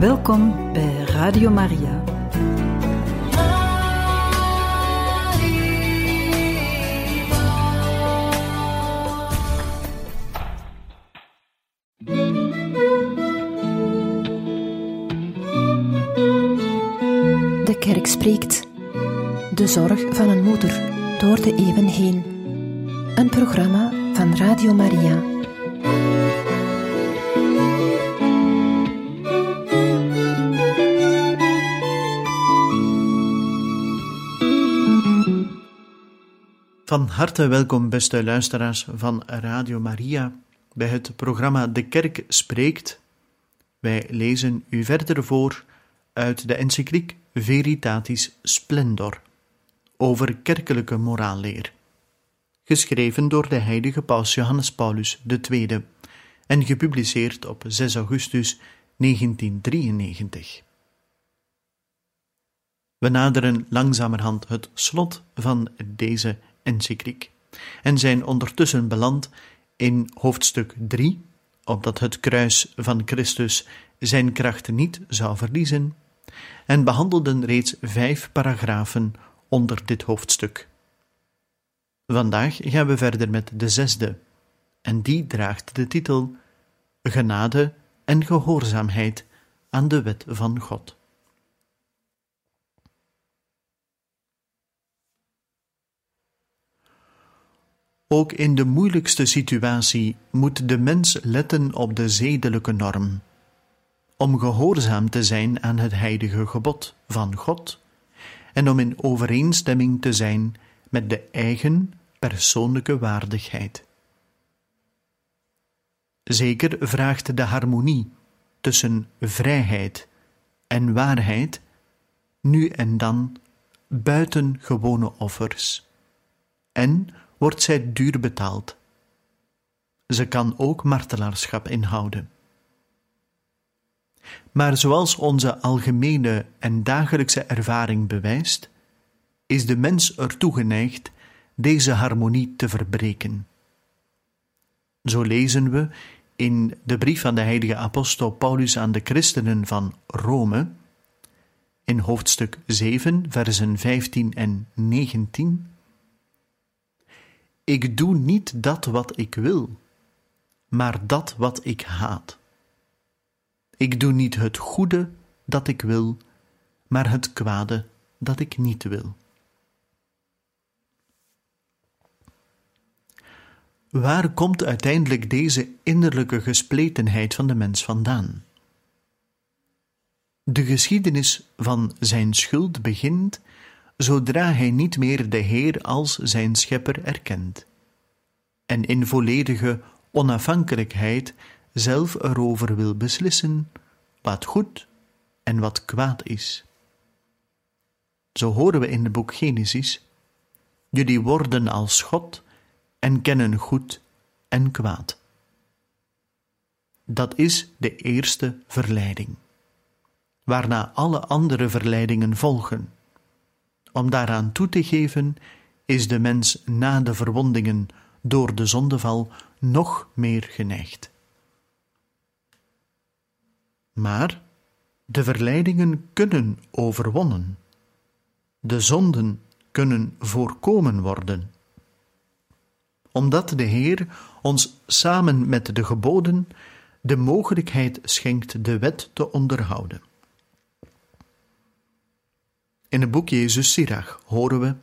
Welkom bij Radio Maria. De kerk spreekt. De zorg van een moeder door de eeuwen heen. Een programma van Radio Maria. Van harte welkom, beste luisteraars van Radio Maria, bij het programma De Kerk Spreekt. Wij lezen u verder voor uit de encycliek Veritatis Splendor over kerkelijke moraalleer, geschreven door de heilige paus Johannes Paulus II en gepubliceerd op 6 augustus 1993. We naderen langzamerhand het slot van deze encycliek en zijn ondertussen beland in hoofdstuk 3, opdat het kruis van Christus zijn kracht niet zou verliezen, en behandelden reeds vijf paragrafen onder dit hoofdstuk. Vandaag gaan we verder met de zesde, en die draagt de titel Genade en gehoorzaamheid aan de wet van God. Ook in de moeilijkste situatie moet de mens letten op de zedelijke norm, om gehoorzaam te zijn aan het heilige gebod van God en om in overeenstemming te zijn met de eigen persoonlijke waardigheid. Zeker vraagt de harmonie tussen vrijheid en waarheid nu en dan buitengewone offers en wordt zij duur betaald. Ze kan ook martelaarschap inhouden. Maar zoals onze algemene en dagelijkse ervaring bewijst, is de mens ertoe geneigd deze harmonie te verbreken. Zo lezen we in de brief van de heilige apostel Paulus aan de christenen van Rome, in hoofdstuk 7, versen 15 en 19. Ik doe niet dat wat ik wil, maar dat wat ik haat. Ik doe niet het goede dat ik wil, maar het kwade dat ik niet wil. Waar komt uiteindelijk deze innerlijke gespletenheid van de mens vandaan? De geschiedenis van zijn schuld begint zodra hij niet meer de Heer als zijn schepper erkent en in volledige onafhankelijkheid zelf erover wil beslissen wat goed en wat kwaad is. Zo horen we in het boek Genesis: Jullie worden als God en kennen goed en kwaad. Dat is de eerste verleiding, waarna alle andere verleidingen volgen. Om daaraan toe te geven, is de mens na de verwondingen door de zondeval nog meer geneigd. Maar de verleidingen kunnen overwonnen. De zonden kunnen voorkomen worden. Omdat de Heer ons samen met de geboden de mogelijkheid schenkt de wet te onderhouden. In het boek Jezus Sirach horen we: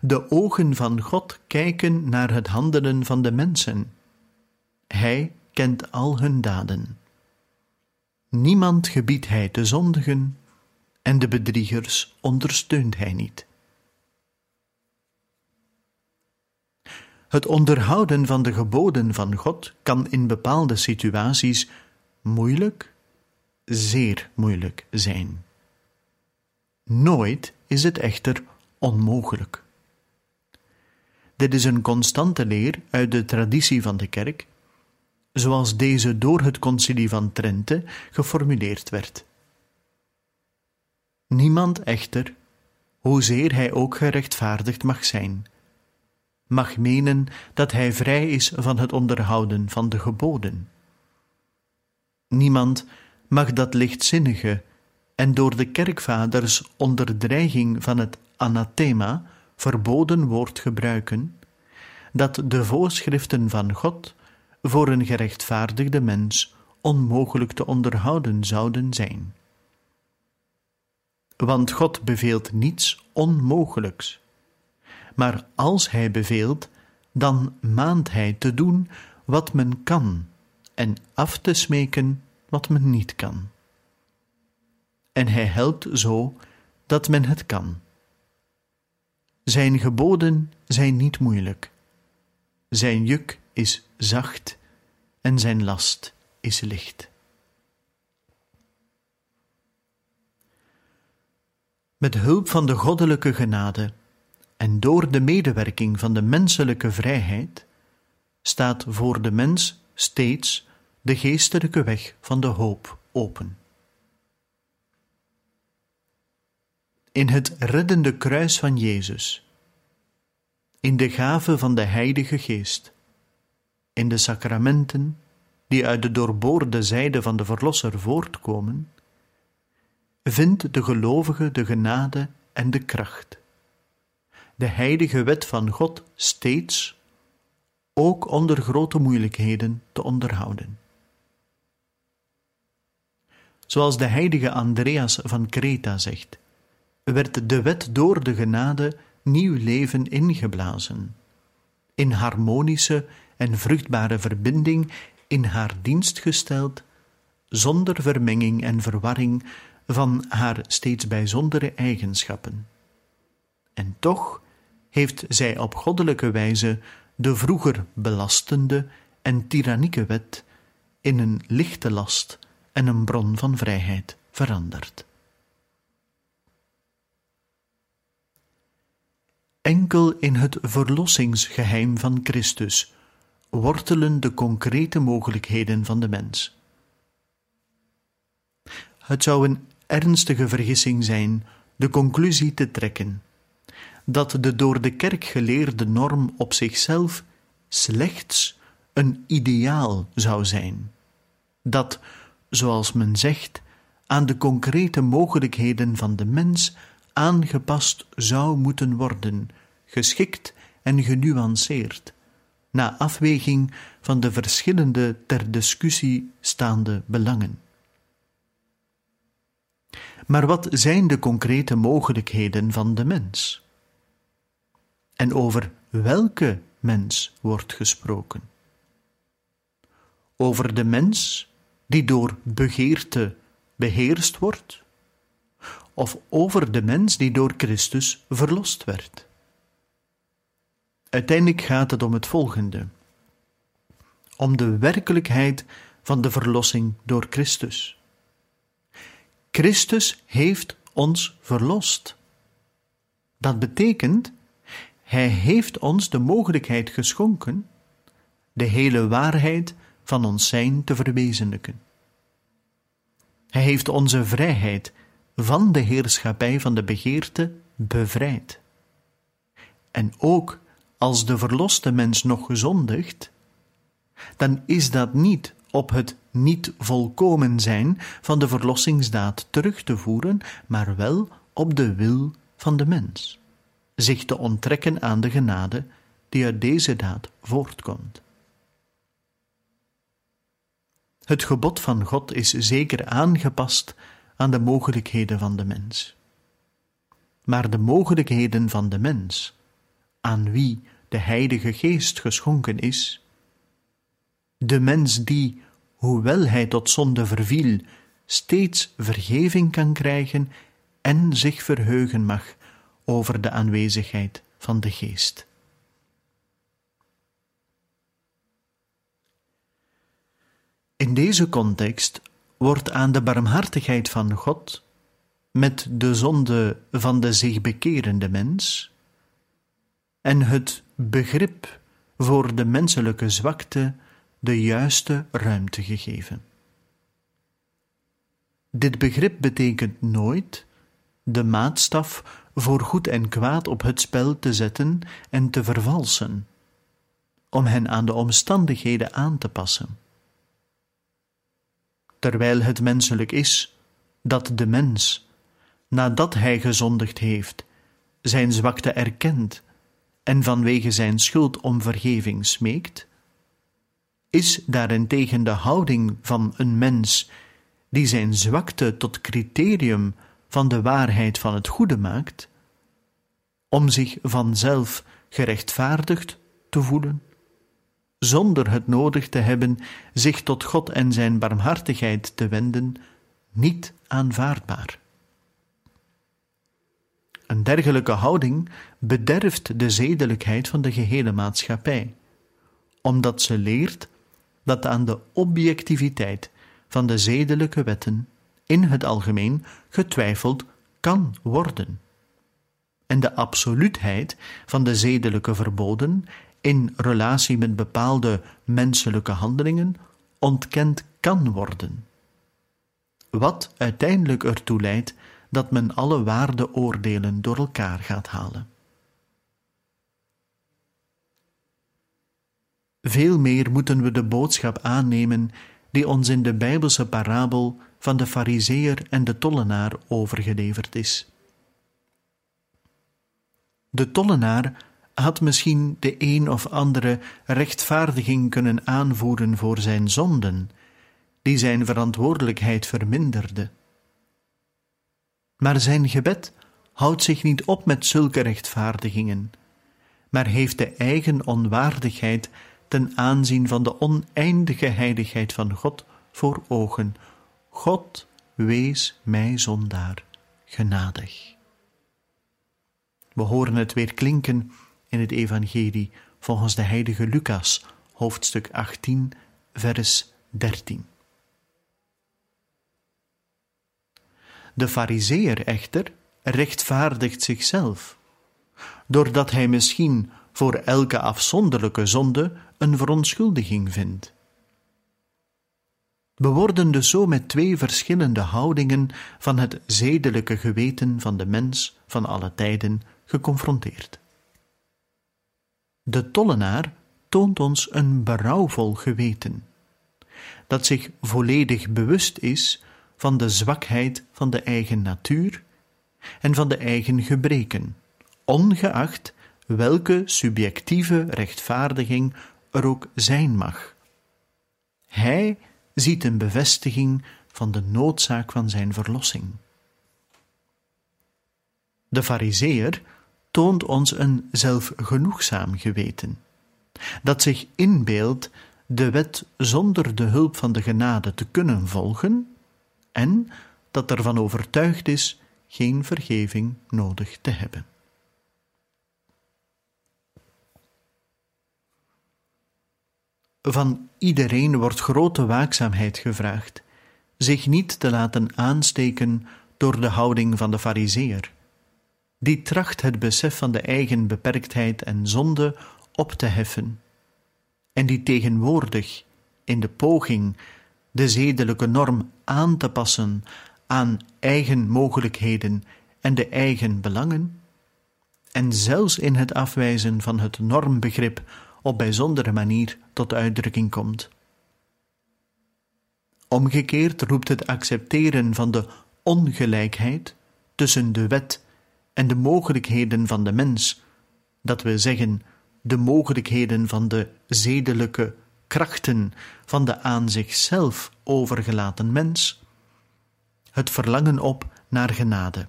De ogen van God kijken naar het handelen van de mensen. Hij kent al hun daden. Niemand gebiedt hij te zondigen, en de bedriegers ondersteunt hij niet. Het onderhouden van de geboden van God kan in bepaalde situaties moeilijk, zeer moeilijk zijn. Nooit is het echter onmogelijk. Dit is een constante leer uit de traditie van de kerk zoals deze door het concilie van Trente geformuleerd werd. Niemand echter, hoezeer hij ook gerechtvaardigd mag zijn, mag menen dat hij vrij is van het onderhouden van de geboden. Niemand mag dat lichtzinnige en door de kerkvaders onder dreiging van het anathema verboden woord gebruiken, dat de voorschriften van God voor een gerechtvaardigde mens onmogelijk te onderhouden zouden zijn. Want God beveelt niets onmogelijks. Maar als Hij beveelt, dan maant Hij te doen wat men kan en af te smeken wat men niet kan. En Hij helpt zo dat men het kan. Zijn geboden zijn niet moeilijk. Zijn juk is zacht en zijn last is licht. Met hulp van de goddelijke genade en door de medewerking van de menselijke vrijheid staat voor de mens steeds de geestelijke weg van de hoop open. In het reddende kruis van Jezus, in de gave van de Heilige Geest, in de sacramenten die uit de doorboorde zijde van de Verlosser voortkomen, vindt de gelovige de genade en de kracht, de heilige wet van God steeds, ook onder grote moeilijkheden, te onderhouden. Zoals de heilige Andreas van Kreta zegt, werd de wet door de genade nieuw leven ingeblazen, in harmonische en vruchtbare verbinding in haar dienst gesteld, zonder vermenging en verwarring van haar steeds bijzondere eigenschappen. En toch heeft zij op goddelijke wijze de vroeger belastende en tyrannieke wet in een lichte last en een bron van vrijheid veranderd. Enkel in het verlossingsgeheim van Christus wortelen de concrete mogelijkheden van de mens. Het zou een ernstige vergissing zijn de conclusie te trekken dat de door de kerk geleerde norm op zichzelf slechts een ideaal zou zijn, dat, zoals men zegt, aan de concrete mogelijkheden van de mens aangepast zou moeten worden, geschikt en genuanceerd, na afweging van de verschillende ter discussie staande belangen. Maar wat zijn de concrete mogelijkheden van de mens? En over welke mens wordt gesproken? Over de mens die door begeerte beheerst wordt? Of over de mens die door Christus verlost werd? Uiteindelijk gaat het om het volgende: om de werkelijkheid van de verlossing door Christus. Christus heeft ons verlost. Dat betekent, Hij heeft ons de mogelijkheid geschonken de hele waarheid van ons zijn te verwezenlijken. Hij heeft onze vrijheid van de heerschappij van de begeerte bevrijd. En ook als de verloste mens nog gezondigt, dan is dat niet op het niet volkomen zijn van de verlossingsdaad terug te voeren, maar wel op de wil van de mens, zich te onttrekken aan de genade die uit deze daad voortkomt. Het gebod van God is zeker aangepast aan de mogelijkheden van de mens. Maar de mogelijkheden van de mens, aan wie de Heilige Geest geschonken is, de mens die, hoewel hij tot zonde verviel, steeds vergeving kan krijgen en zich verheugen mag over de aanwezigheid van de Geest. In deze context wordt aan de barmhartigheid van God met de zonde van de zich bekerende mens en het begrip voor de menselijke zwakte de juiste ruimte gegeven. Dit begrip betekent nooit de maatstaf voor goed en kwaad op het spel te zetten en te vervalsen, om hen aan de omstandigheden aan te passen. Terwijl het menselijk is dat de mens, nadat hij gezondigd heeft, zijn zwakte erkent en vanwege zijn schuld om vergeving smeekt? Is daarentegen de houding van een mens die zijn zwakte tot criterium van de waarheid van het goede maakt, om zich vanzelf gerechtvaardigd te voelen, zonder het nodig te hebben zich tot God en zijn barmhartigheid te wenden, niet aanvaardbaar. Een dergelijke houding bederft de zedelijkheid van de gehele maatschappij, omdat ze leert dat aan de objectiviteit van de zedelijke wetten in het algemeen getwijfeld kan worden. En de absoluutheid van de zedelijke verboden in relatie met bepaalde menselijke handelingen ontkend kan worden. Wat uiteindelijk ertoe leidt dat men alle waardeoordelen door elkaar gaat halen. Veel meer moeten we de boodschap aannemen die ons in de Bijbelse parabel van de Fariseer en de tollenaar overgeleverd is. De tollenaar had misschien de een of andere rechtvaardiging kunnen aanvoeren voor zijn zonden, die zijn verantwoordelijkheid verminderde. Maar zijn gebed houdt zich niet op met zulke rechtvaardigingen, maar heeft de eigen onwaardigheid ten aanzien van de oneindige heiligheid van God voor ogen. God, wees mij zondaar genadig. We horen het weer klinken in het Evangelie volgens de heilige Lucas, hoofdstuk 18, vers 13. De Fariseer echter rechtvaardigt zichzelf, doordat hij misschien voor elke afzonderlijke zonde een verontschuldiging vindt. We worden dus zo met twee verschillende houdingen van het zedelijke geweten van de mens van alle tijden geconfronteerd. De tollenaar toont ons een berouwvol geweten, dat zich volledig bewust is van de zwakheid van de eigen natuur en van de eigen gebreken, ongeacht welke subjectieve rechtvaardiging er ook zijn mag. Hij ziet een bevestiging van de noodzaak van zijn verlossing. De Fariseer toont ons een zelfgenoegzaam geweten, dat zich inbeeldt de wet zonder de hulp van de genade te kunnen volgen en dat ervan overtuigd is geen vergeving nodig te hebben. Van iedereen wordt grote waakzaamheid gevraagd, zich niet te laten aansteken door de houding van de Fariseer, die tracht het besef van de eigen beperktheid en zonde op te heffen, en die tegenwoordig in de poging de zedelijke norm aan te passen aan eigen mogelijkheden en de eigen belangen, en zelfs in het afwijzen van het normbegrip op bijzondere manier tot uitdrukking komt. Omgekeerd roept het accepteren van de ongelijkheid tussen de wet en de mogelijkheden van de mens, dat we zeggen de mogelijkheden van de zedelijke krachten van de aan zichzelf overgelaten mens, het verlangen op naar genade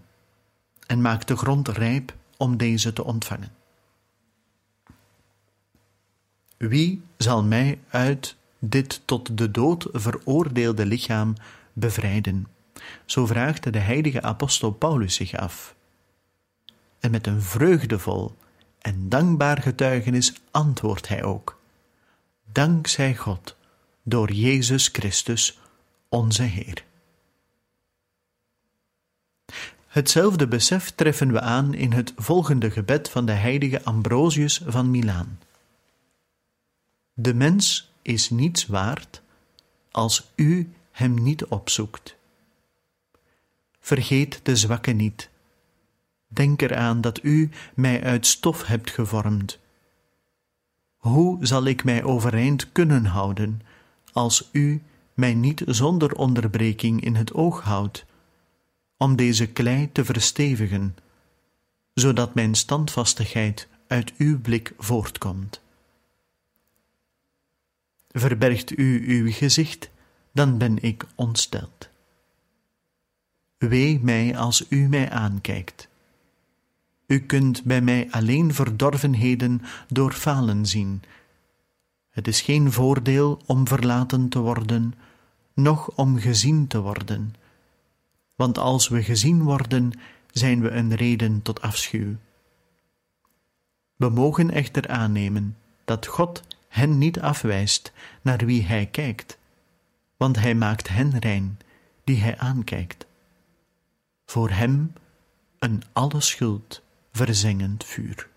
en maakt de grond rijp om deze te ontvangen. Wie zal mij uit dit tot de dood veroordeelde lichaam bevrijden? Zo vraagt de heilige apostel Paulus zich af. En met een vreugdevol en dankbaar getuigenis antwoordt hij ook: Dank zij God door Jezus Christus, onze Heer. Hetzelfde besef treffen we aan in het volgende gebed van de heilige Ambrosius van Milaan. De mens is niets waard als u hem niet opzoekt. Vergeet de zwakke niet. Denk eraan dat u mij uit stof hebt gevormd. Hoe zal ik mij overeind kunnen houden als u mij niet zonder onderbreking in het oog houdt, om deze klei te verstevigen, zodat mijn standvastigheid uit uw blik voortkomt. Verbergt u uw gezicht, dan ben ik ontsteld. Wee mij als u mij aankijkt. U kunt bij mij alleen verdorvenheden door falen zien. Het is geen voordeel om verlaten te worden, noch om gezien te worden. Want als we gezien worden, zijn we een reden tot afschuw. We mogen echter aannemen dat God hen niet afwijst naar wie Hij kijkt, want Hij maakt hen rein die Hij aankijkt. Voor Hem een alle schuld verzengend vuur.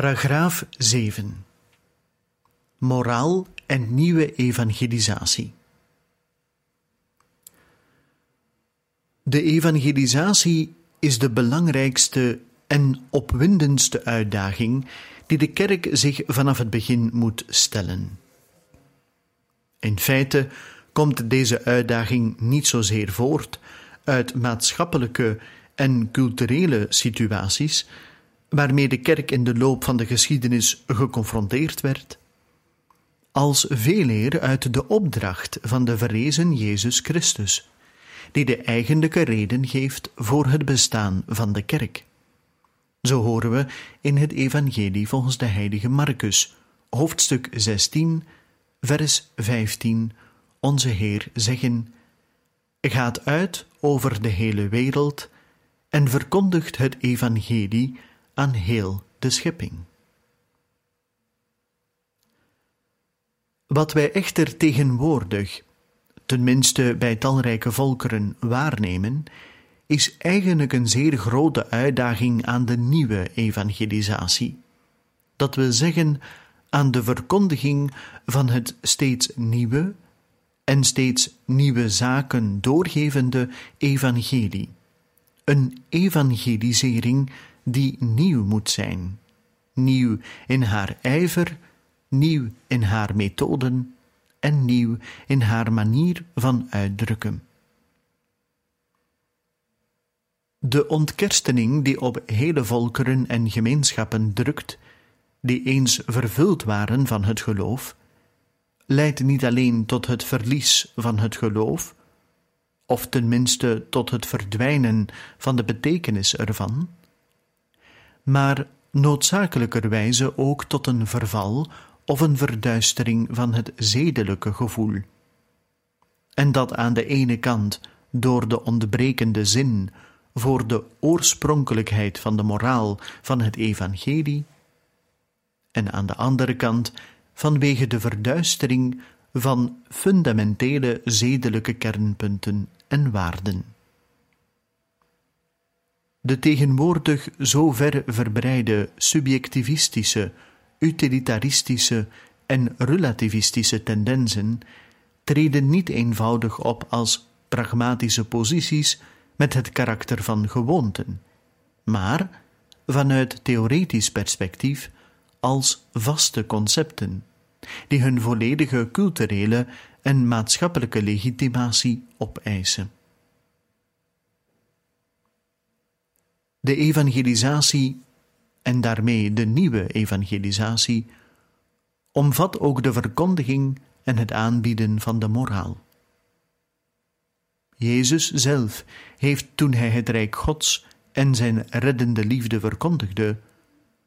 Paragraaf 7 Moraal en nieuwe evangelisatie. De evangelisatie is de belangrijkste en opwindendste uitdaging die de kerk zich vanaf het begin moet stellen. In feite komt deze uitdaging niet zozeer voort uit maatschappelijke en culturele situaties waarmee de kerk in de loop van de geschiedenis geconfronteerd werd, als veel eer uit de opdracht van de verrezen Jezus Christus, die de eigenlijke reden geeft voor het bestaan van de kerk. Zo horen we in het Evangelie volgens de heilige Marcus, hoofdstuk 16, vers 15, onze Heer zeggen: Gaat uit over de hele wereld en verkondigt het Evangelie aan heel de schepping. Wat wij echter tegenwoordig, tenminste bij talrijke volkeren, waarnemen, is eigenlijk een zeer grote uitdaging aan de nieuwe evangelisatie. Dat wil zeggen aan de verkondiging van het steeds nieuwe en steeds nieuwe zaken doorgevende evangelie. Een evangelisering die nieuw moet zijn. Nieuw in haar ijver, nieuw in haar methoden en nieuw in haar manier van uitdrukken. De ontkerstening die op hele volkeren en gemeenschappen drukt, die eens vervuld waren van het geloof, leidt niet alleen tot het verlies van het geloof, of tenminste tot het verdwijnen van de betekenis ervan, maar noodzakelijkerwijze ook tot een verval of een verduistering van het zedelijke gevoel. En dat aan de ene kant door de ontbrekende zin voor de oorspronkelijkheid van de moraal van het evangelie, en aan de andere kant vanwege de verduistering van fundamentele zedelijke kernpunten en waarden. De tegenwoordig zo ver verbreide subjectivistische, utilitaristische en relativistische tendensen treden niet eenvoudig op als pragmatische posities met het karakter van gewoonten, maar vanuit theoretisch perspectief als vaste concepten, die hun volledige culturele en maatschappelijke legitimatie opeisen. De evangelisatie en daarmee de nieuwe evangelisatie omvat ook de verkondiging en het aanbieden van de moraal. Jezus zelf heeft toen hij het Rijk Gods en zijn reddende liefde verkondigde,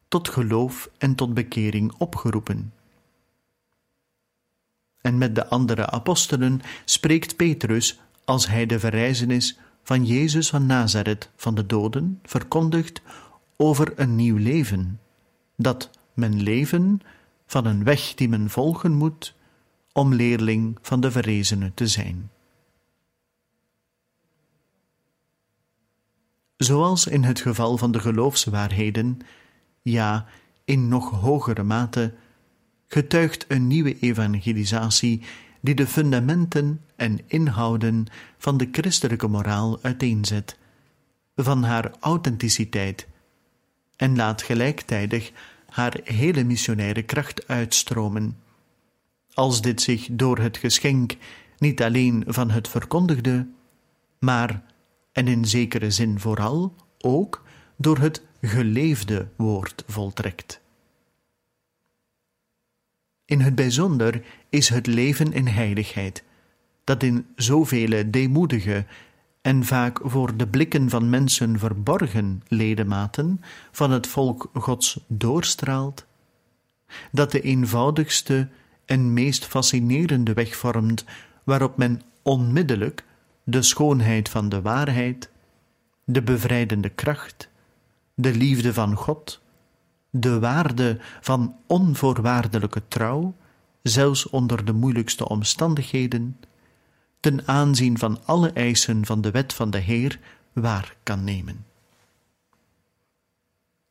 tot geloof en tot bekering opgeroepen. En met de andere apostelen spreekt Petrus als hij de verrijzenis van Jezus van Nazareth van de doden verkondigt over een nieuw leven, dat men leven van een weg die men volgen moet om leerling van de verrezene te zijn. Zoals in het geval van de geloofswaarheden, ja, in nog hogere mate, getuigt een nieuwe evangelisatie die de fundamenten en inhouden van de christelijke moraal uiteenzet, van haar authenticiteit, en laat gelijktijdig haar hele missionaire kracht uitstromen. Als dit zich door het geschenk niet alleen van het verkondigde, maar, en in zekere zin vooral, ook door het geleefde woord voltrekt. In het bijzonder is het leven in heiligheid, dat in zoveel deemoedige en vaak voor de blikken van mensen verborgen ledematen van het volk Gods doorstraalt, dat de eenvoudigste en meest fascinerende weg vormt waarop men onmiddellijk de schoonheid van de waarheid, de bevrijdende kracht, de liefde van God, de waarde van onvoorwaardelijke trouw, zelfs onder de moeilijkste omstandigheden, ten aanzien van alle eisen van de wet van de Heer waar kan nemen.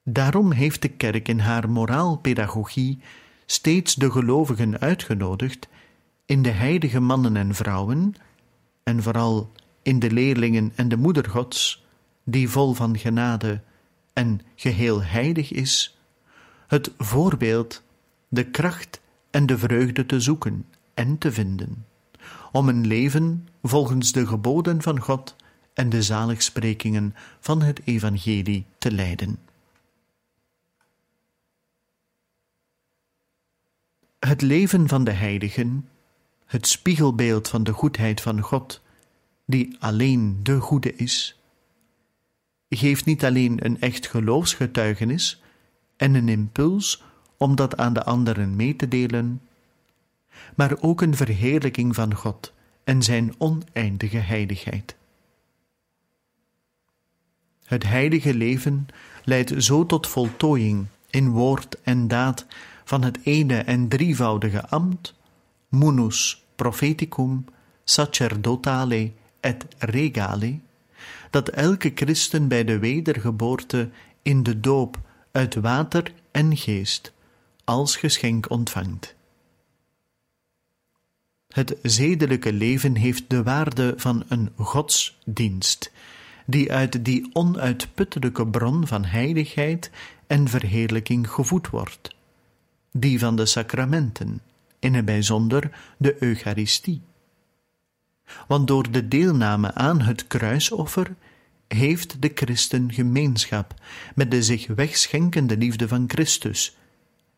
Daarom heeft de kerk in haar moraalpedagogie steeds de gelovigen uitgenodigd in de heilige mannen en vrouwen, en vooral in de leerlingen en de moeder Gods, die vol van genade en geheel heilig is, het voorbeeld, de kracht en de vreugde te zoeken en te vinden, om een leven volgens de geboden van God en de zaligsprekingen van het Evangelie te leiden. Het leven van de heiligen, het spiegelbeeld van de goedheid van God, die alleen de goede is, geeft niet alleen een echt geloofsgetuigenis en een impuls om dat aan de anderen mee te delen, maar ook een verheerlijking van God en zijn oneindige heiligheid. Het heilige leven leidt zo tot voltooiing in woord en daad van het ene en drievoudige ambt, munus propheticum sacerdotale et regale, dat elke christen bij de wedergeboorte in de doop uit water en geest als geschenk ontvangt. Het zedelijke leven heeft de waarde van een godsdienst, die uit die onuitputtelijke bron van heiligheid en verheerlijking gevoed wordt, die van de sacramenten in het bijzonder de Eucharistie. Want door de deelname aan het kruisoffer heeft de christen gemeenschap met de zich wegschenkende liefde van Christus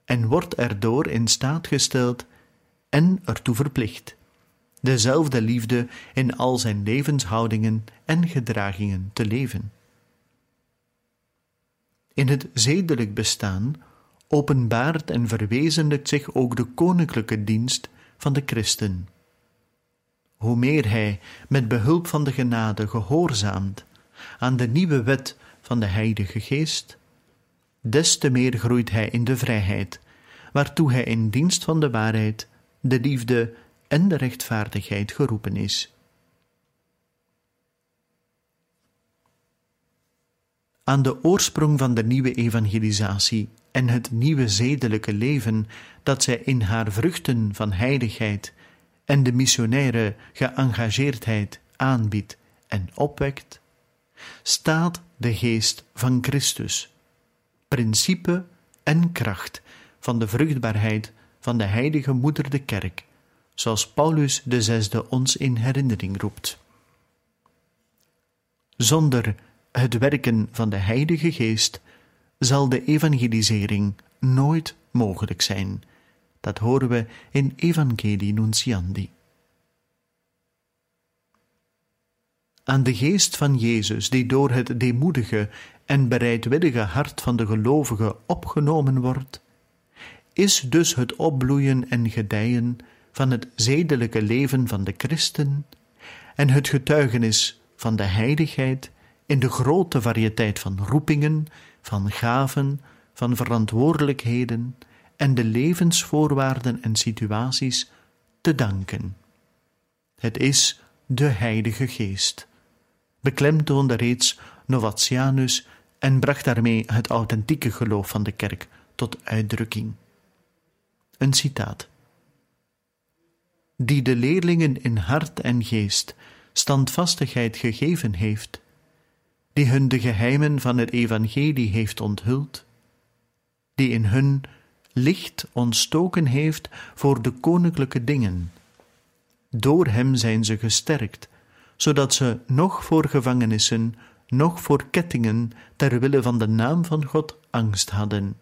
en wordt erdoor in staat gesteld en ertoe verplicht dezelfde liefde in al zijn levenshoudingen en gedragingen te leven. In het zedelijk bestaan openbaart en verwezenlijkt zich ook de koninklijke dienst van de christen. Hoe meer hij met behulp van de genade gehoorzaamt aan de nieuwe wet van de Heilige Geest, des te meer groeit hij in de vrijheid, waartoe hij in dienst van de waarheid, de liefde en de rechtvaardigheid geroepen is. Aan de oorsprong van de nieuwe evangelisatie en het nieuwe zedelijke leven dat zij in haar vruchten van heiligheid en de missionaire geëngageerdheid aanbiedt en opwekt, staat de geest van Christus, principe en kracht van de vruchtbaarheid van de heilige moeder de kerk, zoals Paulus de zesde ons in herinnering roept. Zonder het werken van de Heilige Geest zal de evangelisering nooit mogelijk zijn. Dat horen we in Evangelii Nunciandi. Aan de geest van Jezus, die door het deemoedige en bereidwillige hart van de gelovige opgenomen wordt, is dus het opbloeien en gedijen van het zedelijke leven van de christen en het getuigenis van de heiligheid in de grote variëteit van roepingen, van gaven, van verantwoordelijkheden en de levensvoorwaarden en situaties te danken. Het is de Heilige Geest. Beklemtoonde reeds Novatianus en bracht daarmee het authentieke geloof van de kerk tot uitdrukking. Een citaat die de leerlingen in hart en geest standvastigheid gegeven heeft, die hun de geheimen van het evangelie heeft onthuld, die in hun licht ontstoken heeft voor de koninklijke dingen. Door hem zijn ze gesterkt, zodat ze nog voor gevangenissen, nog voor kettingen, ter wille van de naam van God angst hadden.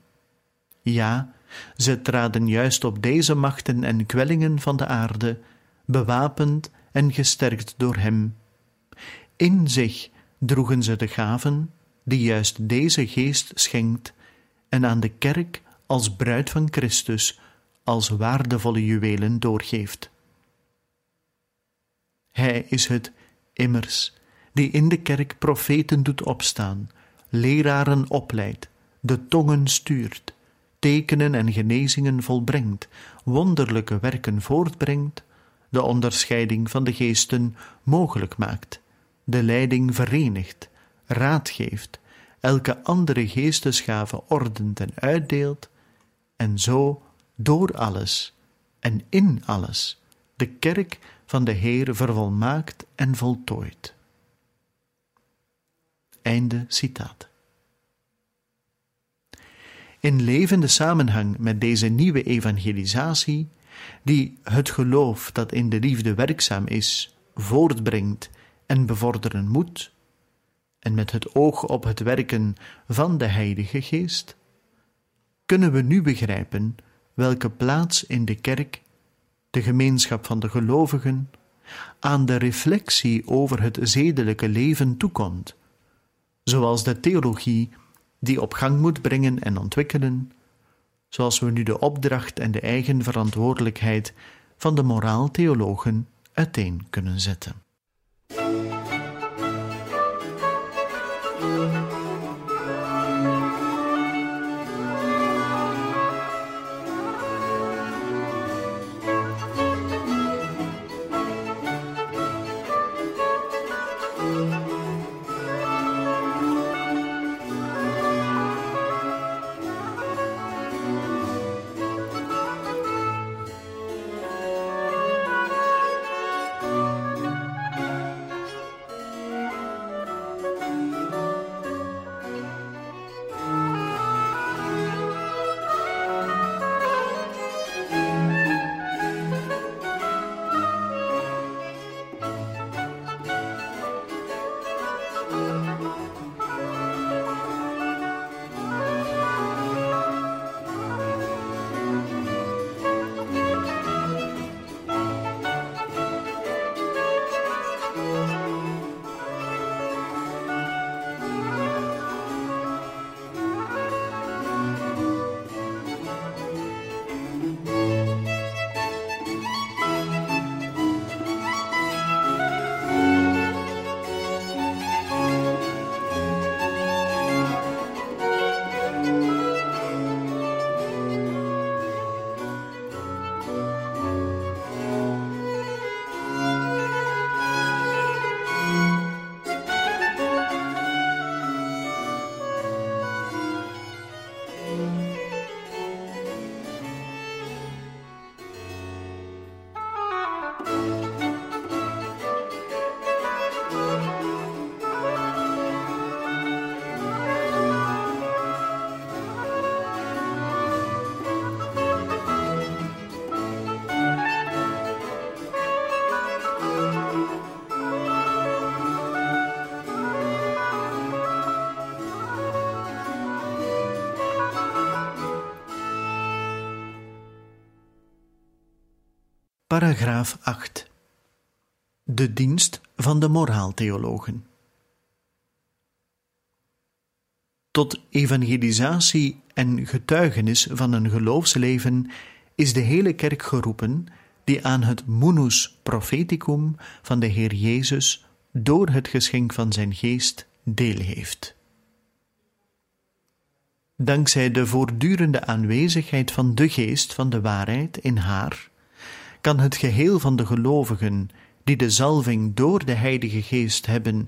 Ja, ze traden juist op deze machten en kwellingen van de aarde, bewapend en gesterkt door hem. In zich droegen ze de gaven die juist deze geest schenkt en aan de kerk als bruid van Christus als waardevolle juwelen doorgeeft. Hij is het, immers, die in de kerk profeten doet opstaan, leraren opleidt, de tongen stuurt, tekenen en genezingen volbrengt, wonderlijke werken voortbrengt, de onderscheiding van de geesten mogelijk maakt, de leiding verenigt, raad geeft, elke andere geestesgave ordent en uitdeelt, en zo door alles en in alles de kerk van de Heer vervolmaakt en voltooid. Einde citaat. In levende samenhang met deze nieuwe evangelisatie, die het geloof dat in de liefde werkzaam is, voortbrengt en bevorderen moet, en met het oog op het werken van de Heilige Geest, kunnen we nu begrijpen welke plaats in de kerk, de gemeenschap van de gelovigen, aan de reflectie over het zedelijke leven toekomt, zoals de theologie die op gang moet brengen en ontwikkelen, zoals we nu de opdracht en de eigen verantwoordelijkheid van de moraaltheologen uiteen kunnen zetten. Paragraaf 8. De dienst van de moraaltheologen. Tot evangelisatie en getuigenis van een geloofsleven is de hele kerk geroepen die aan het munus propheticum van de Heer Jezus door het geschenk van zijn geest deel heeft. Dankzij de voortdurende aanwezigheid van de geest van de waarheid in haar kan het geheel van de gelovigen die de zalving door de Heilige Geest hebben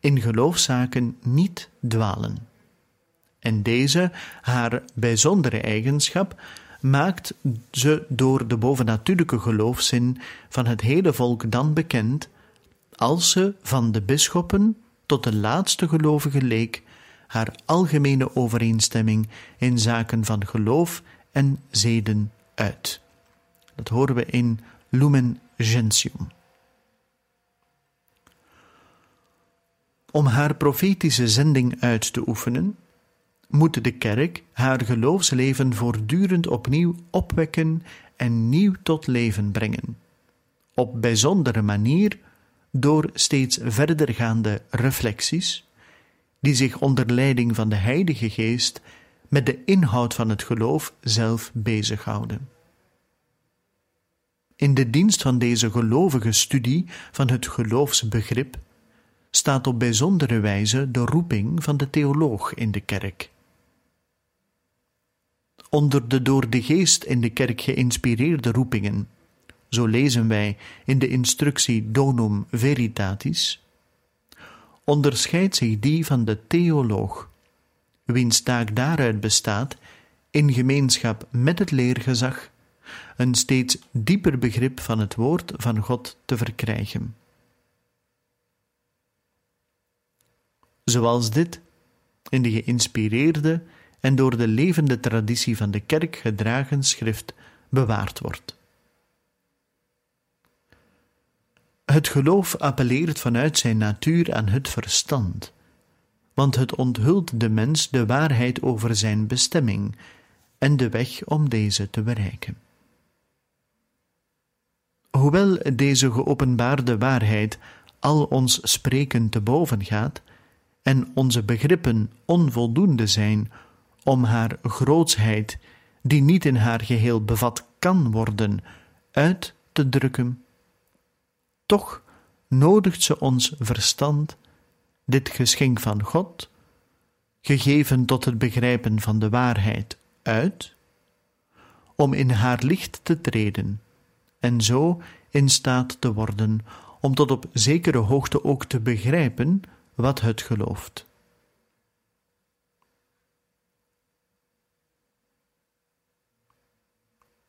in geloofszaken niet dwalen. En deze, haar bijzondere eigenschap, maakt ze door de bovennatuurlijke geloofszin van het hele volk dan bekend, als ze van de bisschoppen tot de laatste gelovige leek haar algemene overeenstemming in zaken van geloof en zeden uit. Dat horen we in Lumen Gentium. Om haar profetische zending uit te oefenen, moet de kerk haar geloofsleven voortdurend opnieuw opwekken en nieuw tot leven brengen. Op bijzondere manier door steeds verdergaande reflecties, die zich onder leiding van de Heilige Geest met de inhoud van het geloof zelf bezighouden. In de dienst van deze gelovige studie van het geloofsbegrip staat op bijzondere wijze de roeping van de theoloog in de kerk. Onder de door de geest in de kerk geïnspireerde roepingen, zo lezen wij in de instructie Donum Veritatis, onderscheidt zich die van de theoloog, wiens taak daaruit bestaat in gemeenschap met het leergezag een steeds dieper begrip van het woord van God te verkrijgen. Zoals dit in de geïnspireerde en door de levende traditie van de kerk gedragen schrift bewaard wordt. Het geloof appelleert vanuit zijn natuur aan het verstand, want het onthult de mens de waarheid over zijn bestemming en de weg om deze te bereiken. Hoewel deze geopenbaarde waarheid al ons spreken te boven gaat en onze begrippen onvoldoende zijn om haar grootsheid, die niet in haar geheel bevat kan worden, uit te drukken, toch nodigt ze ons verstand, dit geschenk van God, gegeven tot het begrijpen van de waarheid, uit, om in haar licht te treden en zo in staat te worden om tot op zekere hoogte ook te begrijpen wat het gelooft.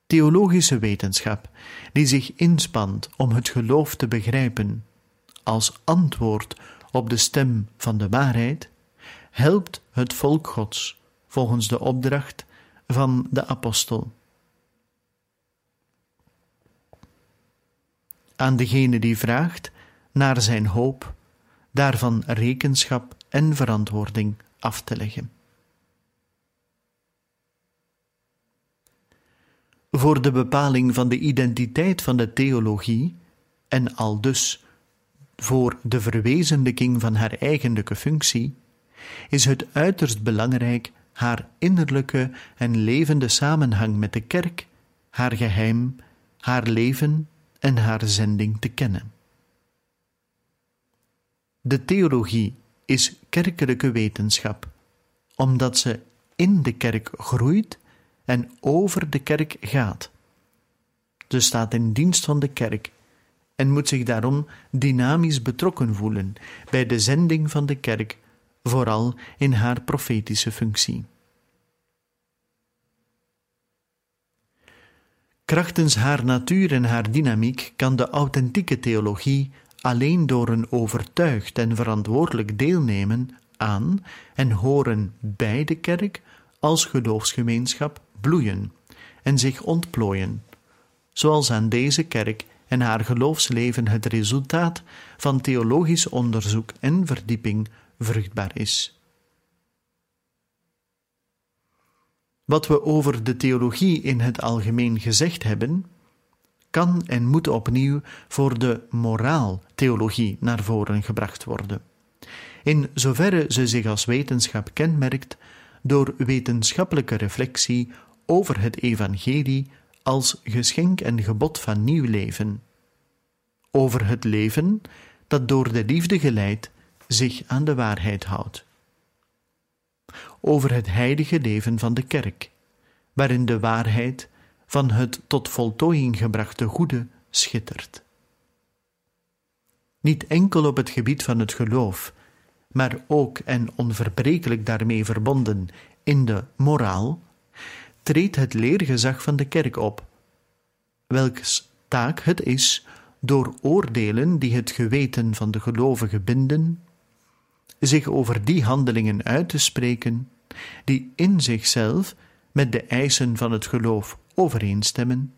Theologische wetenschap, die zich inspant om het geloof te begrijpen als antwoord op de stem van de waarheid, helpt het volk Gods volgens de opdracht van de apostel. Aan degene die vraagt naar zijn hoop, daarvan rekenschap en verantwoording af te leggen. Voor de bepaling van de identiteit van de theologie en al dus voor de verwezenlijking van haar eigenlijke functie, is het uiterst belangrijk haar innerlijke en levende samenhang met de kerk, haar geheim, haar leven en haar zending te kennen. De theologie is kerkelijke wetenschap, omdat ze in de kerk groeit en over de kerk gaat. Ze staat in dienst van de kerk en moet zich daarom dynamisch betrokken voelen bij de zending van de kerk, vooral in haar profetische functie. Krachtens haar natuur en haar dynamiek kan de authentieke theologie alleen door een overtuigd en verantwoordelijk deelnemen aan en horen bij de kerk als geloofsgemeenschap bloeien en zich ontplooien, zoals aan deze kerk en haar geloofsleven het resultaat van theologisch onderzoek en verdieping vruchtbaar is. Wat we over de theologie in het algemeen gezegd hebben, kan en moet opnieuw voor de moraaltheologie naar voren gebracht worden. In zoverre ze zich als wetenschap kenmerkt door wetenschappelijke reflectie over het evangelie als geschenk en gebod van nieuw leven. Over het leven dat door de liefde geleid zich aan de waarheid houdt. Over het heilige leven van de kerk, waarin de waarheid van het tot voltooiing gebrachte goede schittert. Niet enkel op het gebied van het geloof, maar ook en onverbrekelijk daarmee verbonden in de moraal, treedt het leergezag van de kerk op, welks taak het is door oordelen die het geweten van de gelovigen binden, zich over die handelingen uit te spreken die in zichzelf met de eisen van het geloof overeenstemmen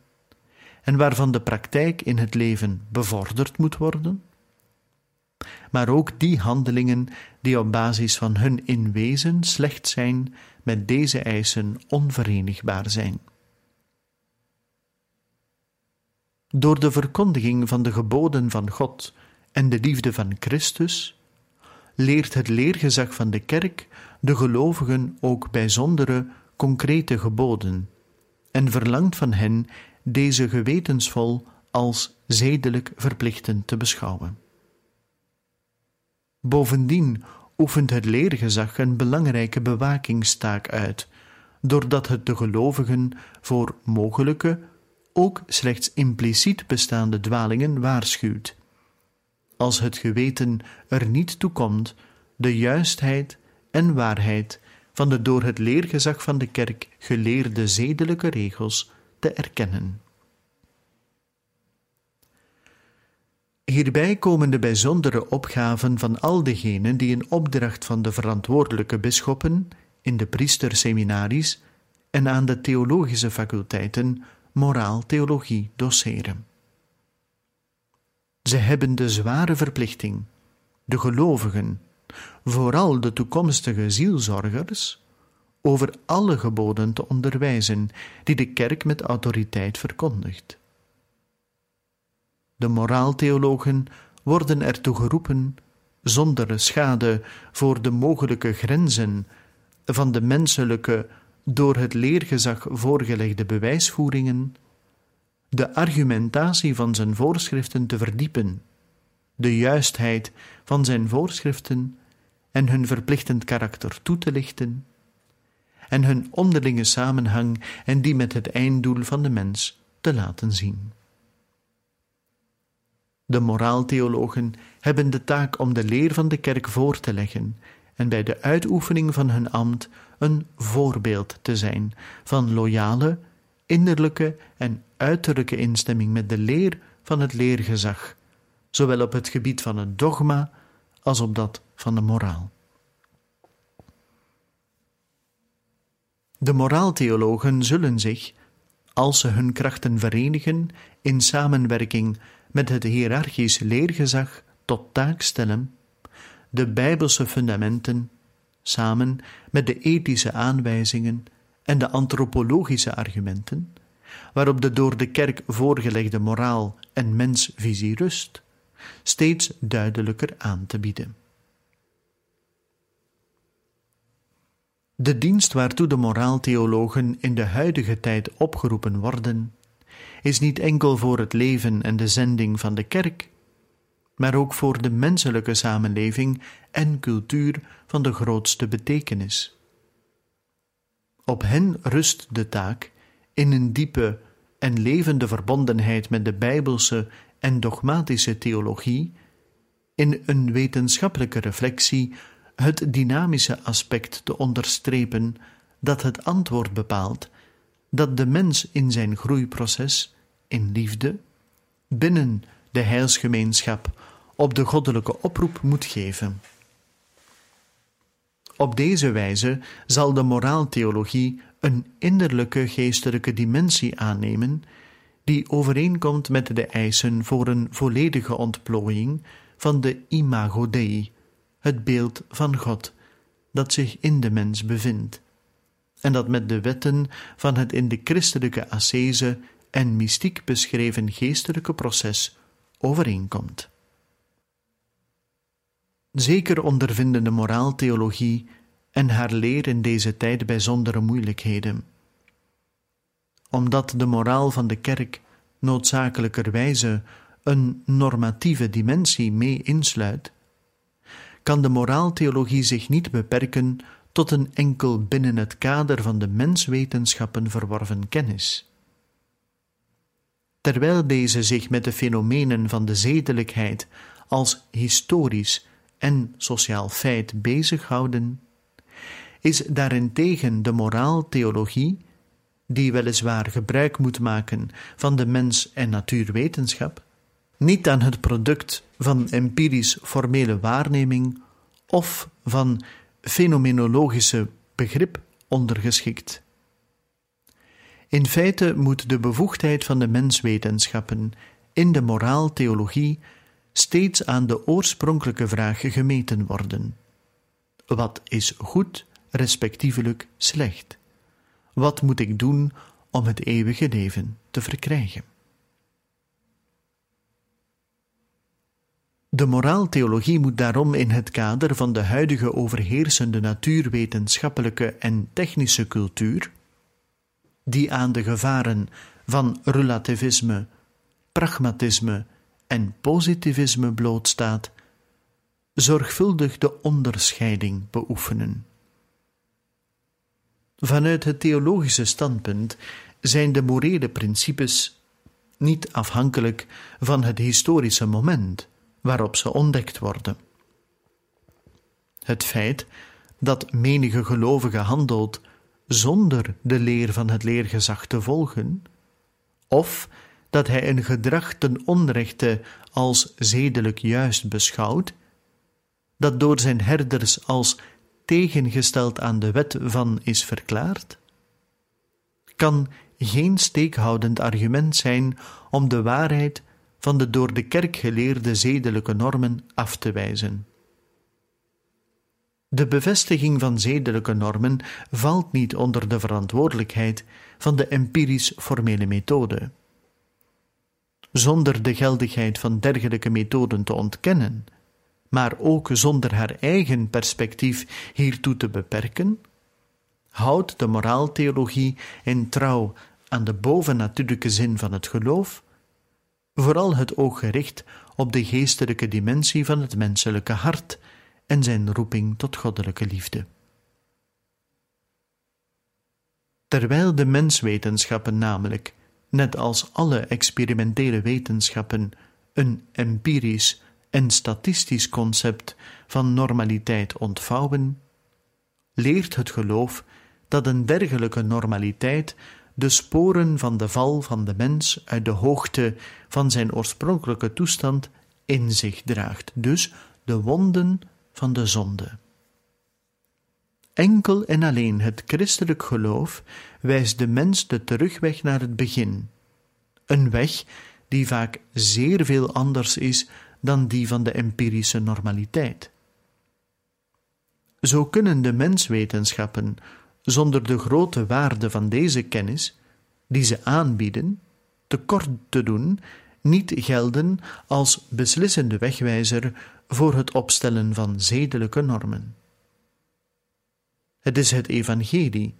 en waarvan de praktijk in het leven bevorderd moet worden, maar ook die handelingen die op basis van hun inwezen slecht zijn met deze eisen onverenigbaar zijn. Door de verkondiging van de geboden van God en de liefde van Christus leert het leergezag van de kerk de gelovigen ook bijzondere, concrete geboden en verlangt van hen deze gewetensvol als zedelijk verplichtend te beschouwen. Bovendien oefent het leergezag een belangrijke bewakingstaak uit, doordat het de gelovigen voor mogelijke, ook slechts impliciet bestaande dwalingen waarschuwt. Als het geweten er niet toe komt de juistheid en waarheid van de door het leergezag van de kerk geleerde zedelijke regels te erkennen. Hierbij komen de bijzondere opgaven van al degenen die in opdracht van de verantwoordelijke bisschoppen in de priesterseminaries en aan de theologische faculteiten moraal-theologie doseren. Ze hebben de zware verplichting de gelovigen, vooral de toekomstige zielzorgers, over alle geboden te onderwijzen die de kerk met autoriteit verkondigt. De moraaltheologen worden ertoe geroepen, zonder schade voor de mogelijke grenzen van de menselijke door het leergezag voorgelegde bewijsvoeringen, de argumentatie van zijn voorschriften te verdiepen, de juistheid van zijn voorschriften en hun verplichtend karakter toe te lichten, en hun onderlinge samenhang en die met het einddoel van de mens te laten zien. De moraaltheologen hebben de taak om de leer van de kerk voor te leggen en bij de uitoefening van hun ambt een voorbeeld te zijn van loyale, innerlijke en uiterlijke instemming met de leer van het leergezag, zowel op het gebied van het dogma als op dat van de moraal. De moraaltheologen zullen zich, als ze hun krachten verenigen in samenwerking met het hiërarchisch leergezag tot taak stellen, de bijbelse fundamenten, samen met de ethische aanwijzingen en de antropologische argumenten, waarop de door de kerk voorgelegde moraal en mensvisie rust, steeds duidelijker aan te bieden. De dienst waartoe de moraaltheologen in de huidige tijd opgeroepen worden, is niet enkel voor het leven en de zending van de kerk, maar ook voor de menselijke samenleving en cultuur van de grootste betekenis. Op hen rust de taak in een diepe en levende verbondenheid met de bijbelse en dogmatische theologie, in een wetenschappelijke reflectie het dynamische aspect te onderstrepen dat het antwoord bepaalt dat de mens in zijn groeiproces, in liefde, binnen de heilsgemeenschap op de goddelijke oproep moet geven. Op deze wijze zal de moraaltheologie een innerlijke geestelijke dimensie aannemen die overeenkomt met de eisen voor een volledige ontplooiing van de imago Dei, het beeld van God dat zich in de mens bevindt, en dat met de wetten van het in de christelijke ascese en mystiek beschreven geestelijke proces overeenkomt. Zeker ondervinden de moraaltheologie en haar leer in deze tijd bijzondere moeilijkheden. Omdat de moraal van de kerk noodzakelijkerwijze een normatieve dimensie mee insluit, kan de moraaltheologie zich niet beperken tot een enkel binnen het kader van de menswetenschappen verworven kennis. Terwijl deze zich met de fenomenen van de zedelijkheid als historisch en sociaal feit bezighouden, is daarentegen de moraaltheologie, die weliswaar gebruik moet maken van de mens- en natuurwetenschap, niet aan het product van empirisch formele waarneming of van fenomenologische begrip ondergeschikt. In feite moet de bevoegdheid van de menswetenschappen in de moraaltheologie steeds aan de oorspronkelijke vraag gemeten worden. Wat is goed, respectievelijk slecht? Wat moet ik doen om het eeuwige leven te verkrijgen? De moraaltheologie moet daarom in het kader van de huidige overheersende natuurwetenschappelijke en technische cultuur, die aan de gevaren van relativisme, pragmatisme en positivisme blootstaat, zorgvuldig de onderscheiding beoefenen. Vanuit het theologische standpunt zijn de morele principes niet afhankelijk van het historische moment waarop ze ontdekt worden. Het feit dat menige gelovige handelt zonder de leer van het leergezag te volgen, of dat hij een gedrag ten onrechte als zedelijk juist beschouwt, dat door zijn herders als tegengesteld aan de wet van is verklaard, kan geen steekhoudend argument zijn om de waarheid van de door de kerk geleerde zedelijke normen af te wijzen. De bevestiging van zedelijke normen valt niet onder de verantwoordelijkheid van de empirisch-formele methode. Zonder de geldigheid van dergelijke methoden te ontkennen, maar ook zonder haar eigen perspectief hiertoe te beperken, houdt de moraaltheologie in trouw aan de bovennatuurlijke zin van het geloof vooral het oog gericht op de geestelijke dimensie van het menselijke hart en zijn roeping tot goddelijke liefde. Terwijl de menswetenschappen namelijk, net als alle experimentele wetenschappen, een empirisch en statistisch concept van normaliteit ontvouwen, leert het geloof dat een dergelijke normaliteit de sporen van de val van de mens uit de hoogte van zijn oorspronkelijke toestand in zich draagt, dus de wonden van de zonde. Enkel en alleen het christelijk geloof wijst de mens de terugweg naar het begin, een weg die vaak zeer veel anders is dan die van de empirische normaliteit. Zo kunnen de menswetenschappen zonder de grote waarde van deze kennis, die ze aanbieden, tekort te doen, niet gelden als beslissende wegwijzer voor het opstellen van zedelijke normen. Het is het evangelie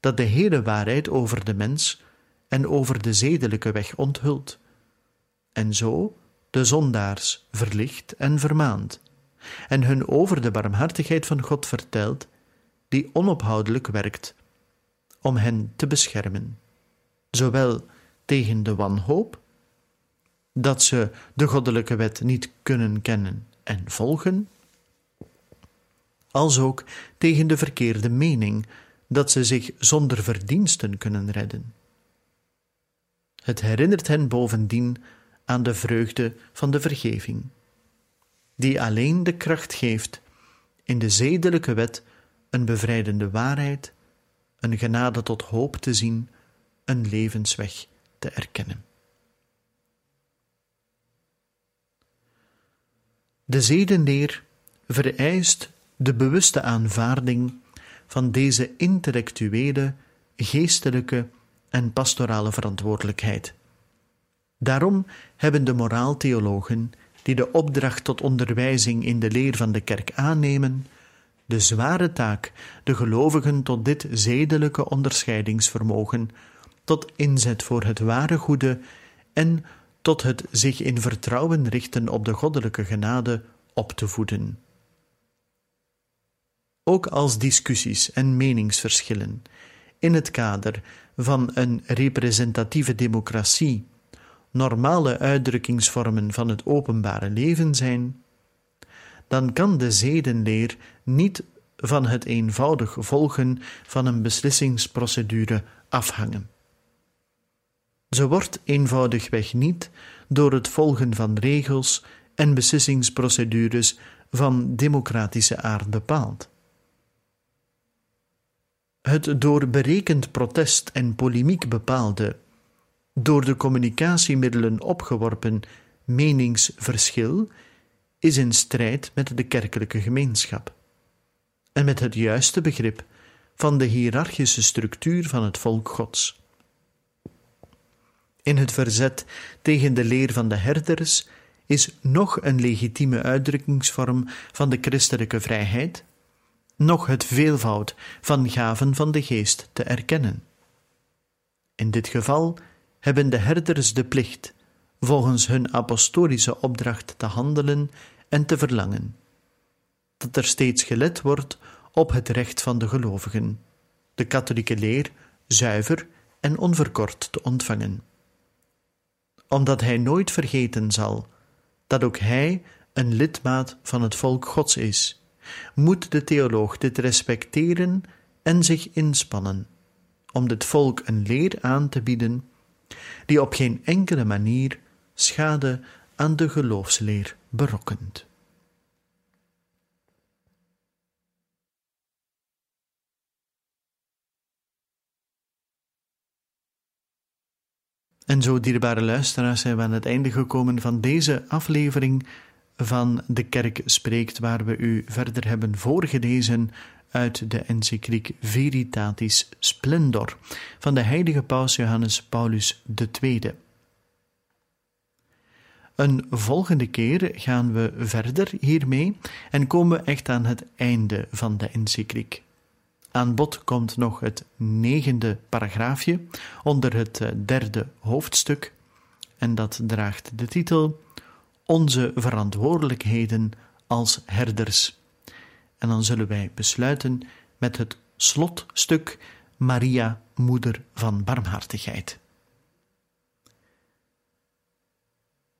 dat de hele waarheid over de mens en over de zedelijke weg onthult, en zo de zondaars verlicht en vermaant, en hun over de barmhartigheid van God vertelt die onophoudelijk werkt om hen te beschermen, zowel tegen de wanhoop, dat ze de goddelijke wet niet kunnen kennen en volgen, als ook tegen de verkeerde mening dat ze zich zonder verdiensten kunnen redden. Het herinnert hen bovendien aan de vreugde van de vergeving, die alleen de kracht geeft in de zedelijke wet een bevrijdende waarheid, een genade tot hoop te zien, een levensweg te erkennen. De zedenleer vereist de bewuste aanvaarding van deze intellectuele, geestelijke en pastorale verantwoordelijkheid. Daarom hebben de moraaltheologen, die de opdracht tot onderwijzing in de leer van de kerk aannemen, de zware taak de gelovigen tot dit zedelijke onderscheidingsvermogen, tot inzet voor het ware goede en tot het zich in vertrouwen richten op de goddelijke genade op te voeden. Ook als discussies en meningsverschillen in het kader van een representatieve democratie normale uitdrukkingsvormen van het openbare leven zijn, dan kan de zedenleer niet van het eenvoudig volgen van een beslissingsprocedure afhangen. Ze wordt eenvoudigweg niet door het volgen van regels en beslissingsprocedures van democratische aard bepaald. Het door berekend protest en polemiek bepaalde, door de communicatiemiddelen opgeworpen meningsverschil is in strijd met de kerkelijke gemeenschap en met het juiste begrip van de hiërarchische structuur van het volk Gods. In het verzet tegen de leer van de herders is nog een legitieme uitdrukkingsvorm van de christelijke vrijheid, nog het veelvoud van gaven van de geest te erkennen. In dit geval hebben de herders de plicht volgens hun apostolische opdracht te handelen en te verlangen, dat er steeds gelet wordt op het recht van de gelovigen, de katholieke leer zuiver en onverkort te ontvangen. Omdat hij nooit vergeten zal dat ook hij een lidmaat van het volk Gods is, moet de theoloog dit respecteren en zich inspannen om dit volk een leer aan te bieden die op geen enkele manier schade aan de geloofsleer berokkent. En zo, dierbare luisteraars, zijn we aan het einde gekomen van deze aflevering van De Kerk Spreekt, waar we u verder hebben voorgelezen uit de encycliek Veritatis Splendor van de heilige paus Johannes Paulus II. Een volgende keer gaan we verder hiermee en komen echt aan het einde van de encycliek. Aan bod komt nog het negende paragraafje onder het derde hoofdstuk en dat draagt de titel Onze verantwoordelijkheden als herders. En dan zullen wij besluiten met het slotstuk Maria, Moeder van Barmhartigheid.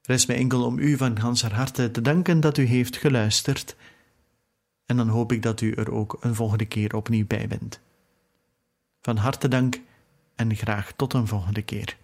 Rest mij enkel om u van ganser harte te danken dat u heeft geluisterd. En dan hoop ik dat u er ook een volgende keer opnieuw bij bent. Van harte dank en graag tot een volgende keer.